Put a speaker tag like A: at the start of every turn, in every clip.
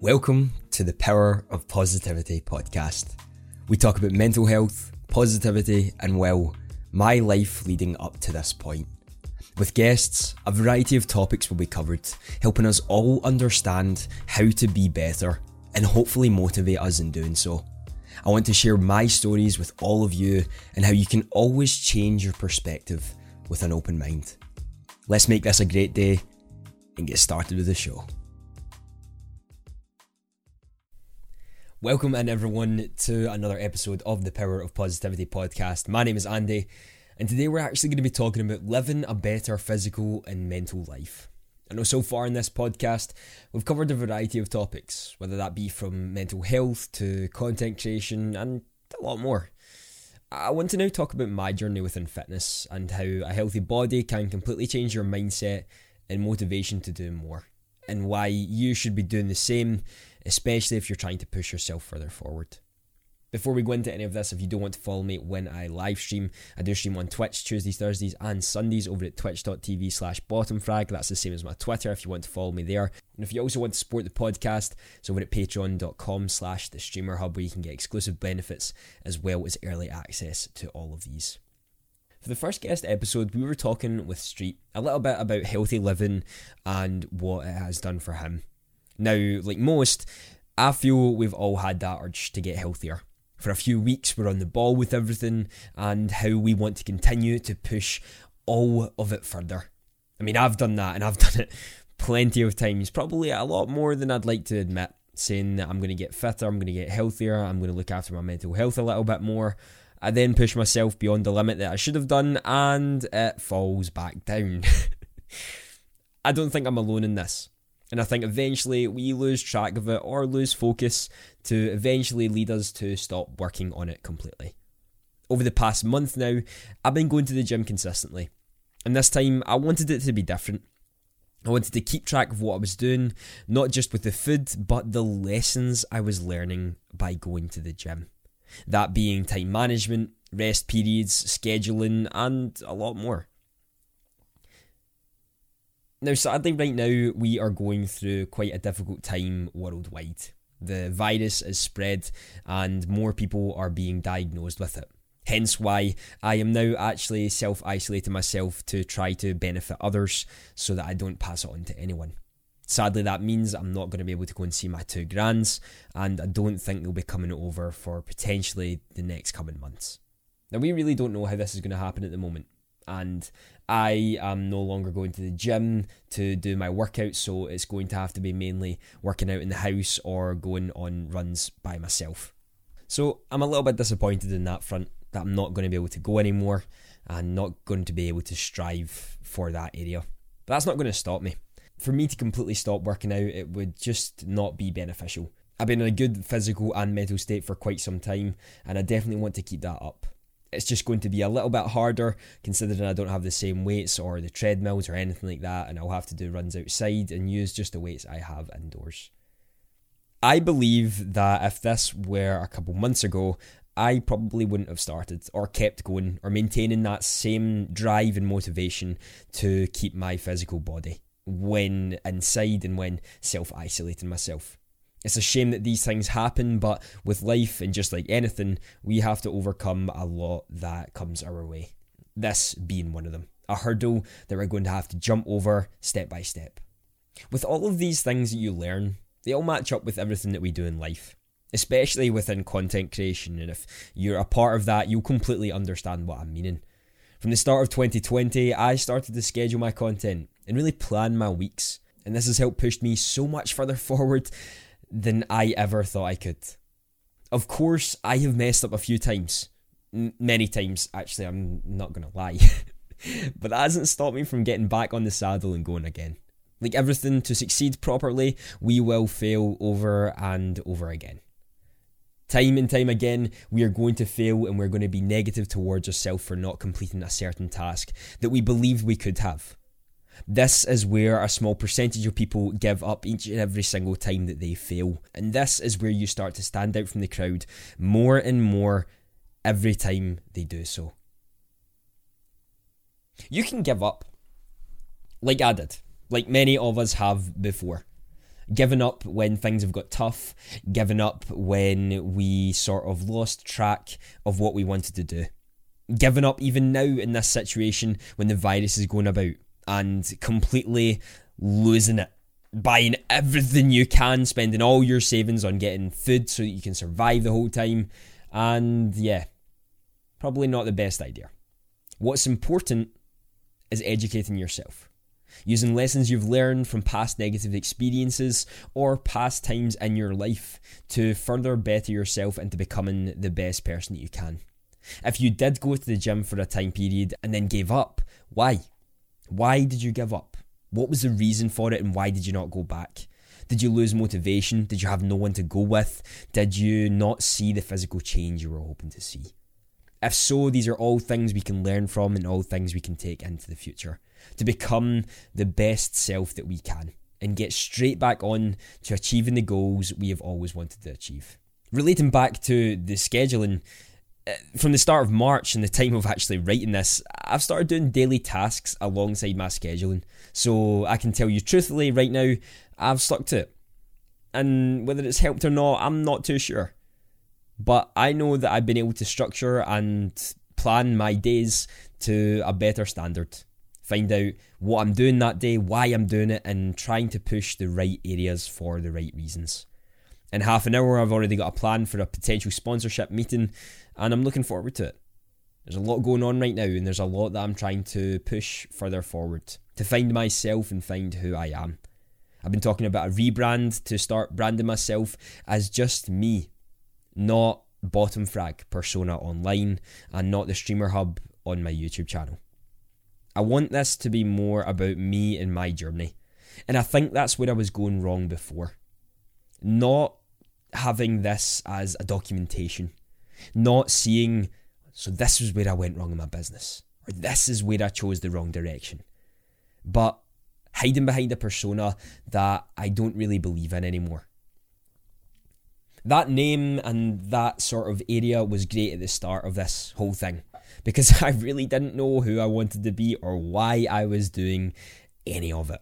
A: Welcome to the Power of Positivity podcast. We talk about mental health, positivity, and well, my life leading up to this point. With guests, a variety of topics will be covered, helping us all understand how to be better and hopefully motivate us in doing so. I want to share my stories with all of you and how you can always change your perspective with an open mind. Let's make this a great day and get started with the show. Welcome and everyone to another episode of the Power of Positivity podcast. My name is Andy, and today we're actually going to be talking about living a better physical and mental life. I know so far in this podcast, we've covered a variety of topics, whether that be from mental health to content creation and a lot more. I want to now talk about my journey within fitness and how a healthy body can completely change your mindset and motivation to do more, and why you should be doing the same especially if you're trying to push yourself further forward. Before we go into any of this, if you don't want to follow me when I live stream, I do stream on Twitch Tuesdays, Thursdays, and Sundays over at twitch.tv slash bottomfrag. That's the same as my Twitter if you want to follow me there. And if you also want to support the podcast, it's over at patreon.com slash the streamer hub where you can get exclusive benefits as well as early access to all of these. For the first guest episode, we were talking with Street a little bit about healthy living and what it has done for him. Now, like most, I feel we've all had that urge to get healthier. For a few weeks, we're on the ball with everything and how we want to continue to push all of it further. I mean, I've done that and I've done it plenty of times, probably a lot more than I'd like to admit, saying that I'm going to get fitter, I'm going to get healthier, I'm going to look after my mental health a little bit more. I then push myself beyond the limit that I should have done and it falls back down. I don't think I'm alone in this. And I think eventually we lose track of it or lose focus to eventually lead us to stop working on it completely. Over the past month now, I've been going to the gym consistently. And this time, I wanted it to be different. I wanted to keep track of what I was doing, not just with the food, but the lessons I was learning by going to the gym. That being time management, rest periods, scheduling, and a lot more. Now, sadly, right now, we are going through quite a difficult time worldwide. The virus is spread and more people are being diagnosed with it. Hence why I am now actually self isolating myself to try to benefit others so that I don't pass it on to anyone. Sadly, that means I'm not going to be able to go and see my two grands, and I don't think they'll be coming over for potentially the next coming months. Now, we really don't know how this is going to happen at the moment, and I am no longer going to the gym to do my workouts, so it's going to have to be mainly working out in the house or going on runs by myself. So I'm a little bit disappointed in that front that I'm not going to be able to go anymore and not going to be able to strive for that area. But that's not going to stop me. For me to completely stop working out, it would just not be beneficial. I've been in a good physical and mental state for quite some time, and I definitely want to keep that up it's just going to be a little bit harder considering I don't have the same weights or the treadmills or anything like that, and I'll have to do runs outside and use just the weights I have indoors. I believe that if this were a couple months ago, I probably wouldn't have started or kept going or maintaining that same drive and motivation to keep my physical body when inside and when self isolating myself. It's a shame that these things happen, but with life and just like anything, we have to overcome a lot that comes our way. This being one of them. A hurdle that we're going to have to jump over step by step. With all of these things that you learn, they all match up with everything that we do in life, especially within content creation. And if you're a part of that, you'll completely understand what I'm meaning. From the start of 2020, I started to schedule my content and really plan my weeks. And this has helped push me so much further forward than I ever thought I could. Of course, I have messed up a few times. N- many times, actually, I'm not going to lie. but that hasn't stopped me from getting back on the saddle and going again. Like everything, to succeed properly, we will fail over and over again. Time and time again, we are going to fail and we're going to be negative towards ourselves for not completing a certain task that we believed we could have. This is where a small percentage of people give up each and every single time that they fail. And this is where you start to stand out from the crowd more and more every time they do so. You can give up, like I did, like many of us have before. Giving up when things have got tough, giving up when we sort of lost track of what we wanted to do. Giving up even now in this situation when the virus is going about and completely losing it. Buying everything you can, spending all your savings on getting food so that you can survive the whole time. And yeah, probably not the best idea. What's important is educating yourself. Using lessons you've learned from past negative experiences or past times in your life to further better yourself into becoming the best person that you can. If you did go to the gym for a time period and then gave up, why? Why did you give up? What was the reason for it and why did you not go back? Did you lose motivation? Did you have no one to go with? Did you not see the physical change you were hoping to see? If so, these are all things we can learn from and all things we can take into the future to become the best self that we can and get straight back on to achieving the goals we have always wanted to achieve. Relating back to the scheduling, from the start of March and the time of actually writing this, I've started doing daily tasks alongside my scheduling. So I can tell you truthfully right now, I've stuck to it. And whether it's helped or not, I'm not too sure. But I know that I've been able to structure and plan my days to a better standard. Find out what I'm doing that day, why I'm doing it, and trying to push the right areas for the right reasons. In half an hour, I've already got a plan for a potential sponsorship meeting, and I'm looking forward to it. There's a lot going on right now, and there's a lot that I'm trying to push further forward to find myself and find who I am. I've been talking about a rebrand to start branding myself as just me not bottom frag persona online and not the streamer hub on my YouTube channel. I want this to be more about me and my journey. And I think that's where I was going wrong before. Not having this as a documentation, not seeing, so this was where I went wrong in my business, or this is where I chose the wrong direction. But hiding behind a persona that I don't really believe in anymore that name and that sort of area was great at the start of this whole thing because I really didn't know who I wanted to be or why I was doing any of it.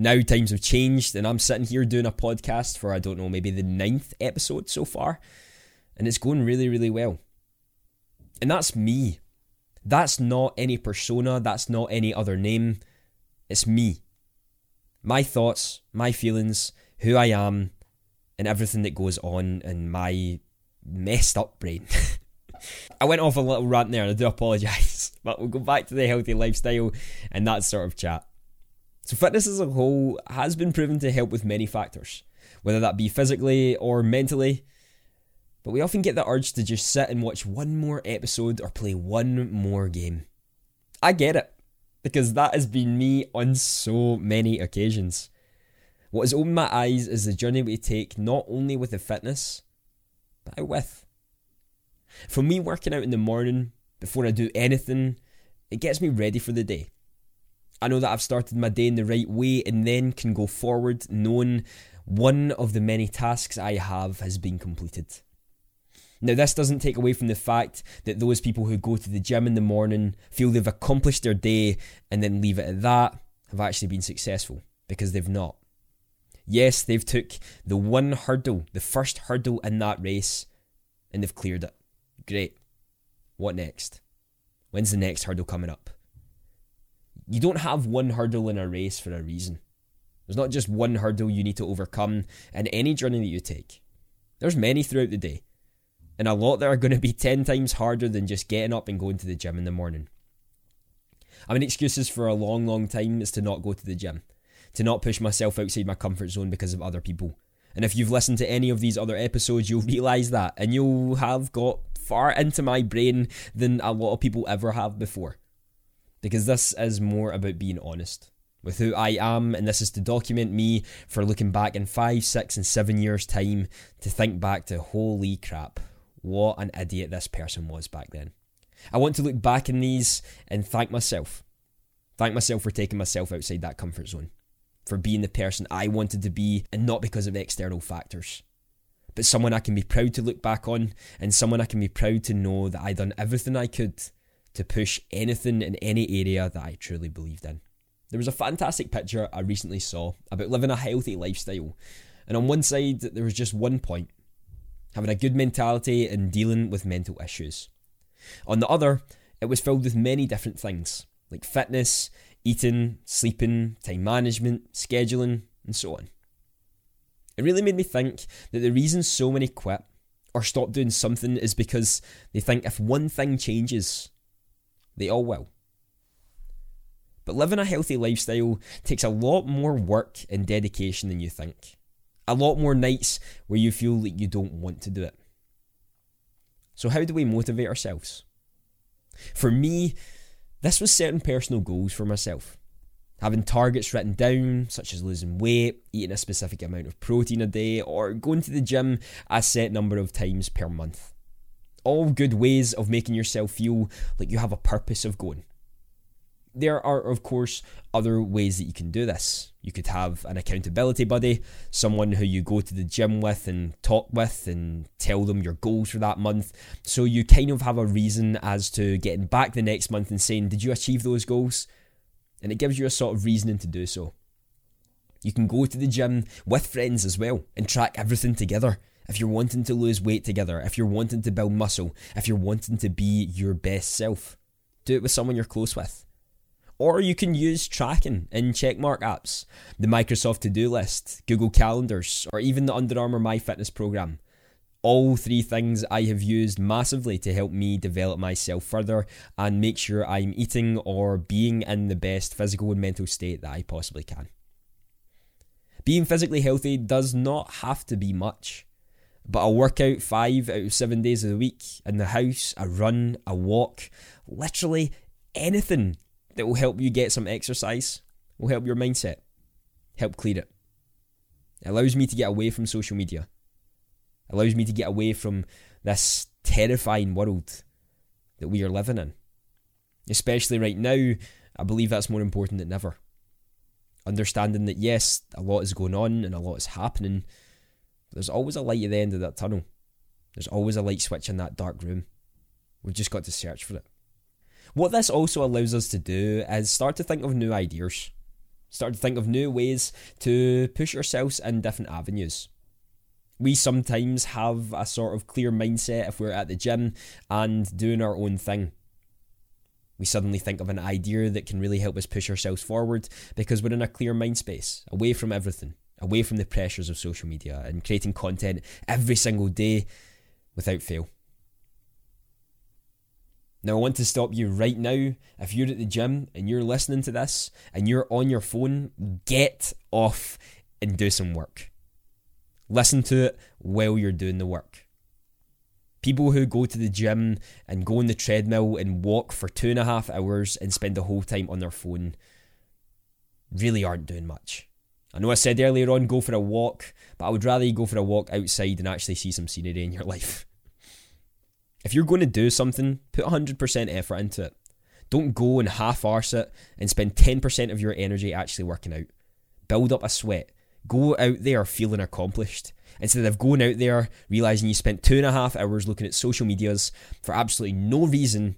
A: Now times have changed, and I'm sitting here doing a podcast for, I don't know, maybe the ninth episode so far, and it's going really, really well. And that's me. That's not any persona, that's not any other name. It's me. My thoughts, my feelings, who I am, and everything that goes on in my messed up brain. I went off a little rant there and I do apologise, but we'll go back to the healthy lifestyle and that sort of chat. So, fitness as a whole has been proven to help with many factors, whether that be physically or mentally. But we often get the urge to just sit and watch one more episode or play one more game. I get it, because that has been me on so many occasions. What has opened my eyes is the journey we take not only with the fitness, but with. For me, working out in the morning before I do anything, it gets me ready for the day. I know that I've started my day in the right way and then can go forward knowing one of the many tasks I have has been completed. Now, this doesn't take away from the fact that those people who go to the gym in the morning feel they've accomplished their day and then leave it at that have actually been successful because they've not. Yes, they've took the one hurdle, the first hurdle in that race, and they've cleared it. Great. What next? When's the next hurdle coming up? You don't have one hurdle in a race for a reason. There's not just one hurdle you need to overcome in any journey that you take. There's many throughout the day. And a lot that are going to be 10 times harder than just getting up and going to the gym in the morning. I mean, excuses for a long, long time is to not go to the gym to not push myself outside my comfort zone because of other people. And if you've listened to any of these other episodes, you'll realise that, and you'll have got far into my brain than a lot of people ever have before. Because this is more about being honest with who I am, and this is to document me for looking back in five, six, and seven years' time to think back to holy crap, what an idiot this person was back then. I want to look back in these and thank myself. Thank myself for taking myself outside that comfort zone for being the person I wanted to be and not because of external factors. But someone I can be proud to look back on and someone I can be proud to know that I done everything I could to push anything in any area that I truly believed in. There was a fantastic picture I recently saw about living a healthy lifestyle, and on one side, there was just one point having a good mentality and dealing with mental issues. On the other, it was filled with many different things like fitness, eating, sleeping, time management, scheduling, and so on. It really made me think that the reason so many quit or stop doing something is because they think if one thing changes, they all will. But living a healthy lifestyle takes a lot more work and dedication than you think. A lot more nights where you feel like you don't want to do it. So, how do we motivate ourselves? For me, this was setting personal goals for myself. Having targets written down, such as losing weight, eating a specific amount of protein a day, or going to the gym a set number of times per month. All good ways of making yourself feel like you have a purpose of going. There are, of course, other ways that you can do this. You could have an accountability buddy, someone who you go to the gym with and talk with and tell them your goals for that month. So you kind of have a reason as to getting back the next month and saying, Did you achieve those goals? And it gives you a sort of reasoning to do so. You can go to the gym with friends as well and track everything together. If you're wanting to lose weight together, if you're wanting to build muscle, if you're wanting to be your best self, do it with someone you're close with. Or you can use tracking in checkmark apps, the Microsoft to do list, Google Calendars, or even the Under Armour MyFitness program. All three things I have used massively to help me develop myself further and make sure I'm eating or being in the best physical and mental state that I possibly can. Being physically healthy does not have to be much, but I work out five out of seven days of the week in the house, a run, a walk, literally anything that will help you get some exercise, will help your mindset, help clear it. It allows me to get away from social media, it allows me to get away from this terrifying world that we are living in. Especially right now, I believe that's more important than ever. Understanding that yes, a lot is going on and a lot is happening, there's always a light at the end of that tunnel. There's always a light switch in that dark room. We've just got to search for it. What this also allows us to do is start to think of new ideas, start to think of new ways to push ourselves in different avenues. We sometimes have a sort of clear mindset if we're at the gym and doing our own thing. We suddenly think of an idea that can really help us push ourselves forward because we're in a clear mind space, away from everything, away from the pressures of social media and creating content every single day without fail. Now, I want to stop you right now. If you're at the gym and you're listening to this and you're on your phone, get off and do some work. Listen to it while you're doing the work. People who go to the gym and go on the treadmill and walk for two and a half hours and spend the whole time on their phone really aren't doing much. I know I said earlier on go for a walk, but I would rather you go for a walk outside and actually see some scenery in your life. If you're going to do something, put 100% effort into it. Don't go and half arse it and spend 10% of your energy actually working out. Build up a sweat. Go out there feeling accomplished. Instead of going out there realizing you spent two and a half hours looking at social medias for absolutely no reason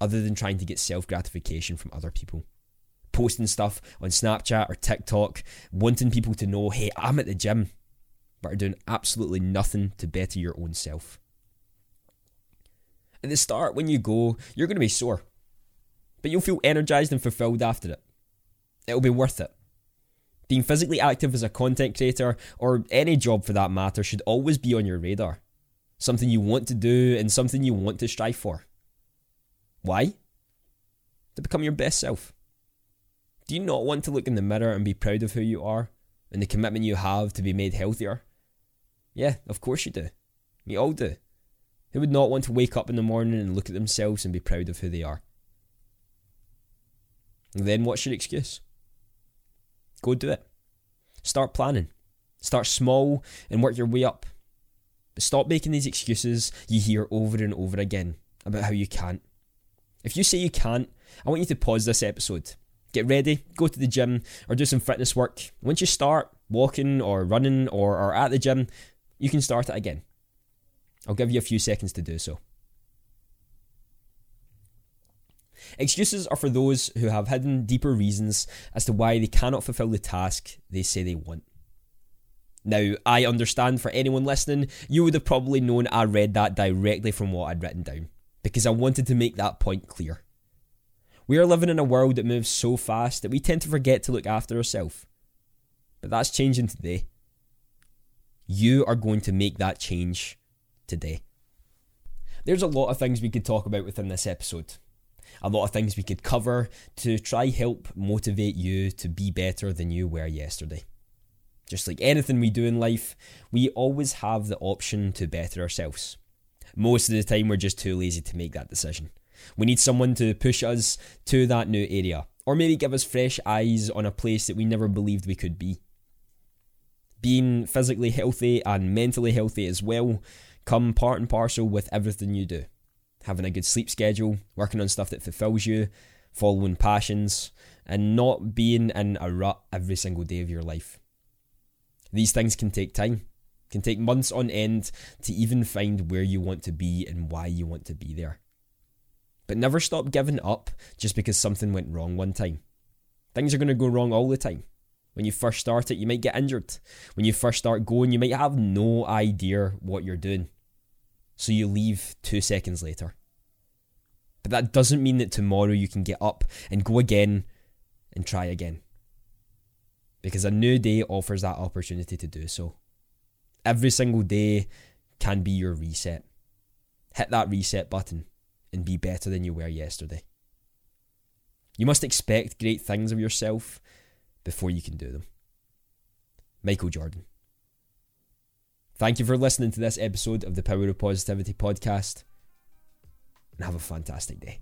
A: other than trying to get self gratification from other people. Posting stuff on Snapchat or TikTok, wanting people to know, hey, I'm at the gym, but are doing absolutely nothing to better your own self. At the start, when you go, you're going to be sore, but you'll feel energized and fulfilled after it. It'll be worth it. Being physically active as a content creator, or any job for that matter, should always be on your radar. Something you want to do and something you want to strive for. Why? To become your best self. Do you not want to look in the mirror and be proud of who you are and the commitment you have to be made healthier? Yeah, of course you do. We all do. Who would not want to wake up in the morning and look at themselves and be proud of who they are? And then what's your excuse? Go do it. Start planning. Start small and work your way up. But stop making these excuses you hear over and over again about how you can't. If you say you can't, I want you to pause this episode. Get ready, go to the gym, or do some fitness work. Once you start walking or running or are at the gym, you can start it again. I'll give you a few seconds to do so. Excuses are for those who have hidden deeper reasons as to why they cannot fulfill the task they say they want. Now, I understand for anyone listening, you would have probably known I read that directly from what I'd written down, because I wanted to make that point clear. We are living in a world that moves so fast that we tend to forget to look after ourselves. But that's changing today. You are going to make that change today. There's a lot of things we could talk about within this episode. A lot of things we could cover to try help motivate you to be better than you were yesterday. Just like anything we do in life, we always have the option to better ourselves. Most of the time, we're just too lazy to make that decision. We need someone to push us to that new area, or maybe give us fresh eyes on a place that we never believed we could be. Being physically healthy and mentally healthy as well come part and parcel with everything you do. Having a good sleep schedule, working on stuff that fulfills you, following passions, and not being in a rut every single day of your life. These things can take time, can take months on end to even find where you want to be and why you want to be there. But never stop giving up just because something went wrong one time. Things are going to go wrong all the time. When you first start it, you might get injured. When you first start going, you might have no idea what you're doing. So you leave two seconds later. But that doesn't mean that tomorrow you can get up and go again and try again because a new day offers that opportunity to do so. Every single day can be your reset. Hit that reset button and be better than you were yesterday. You must expect great things of yourself before you can do them. Michael Jordan. Thank you for listening to this episode of the Power of Positivity podcast and have a fantastic day.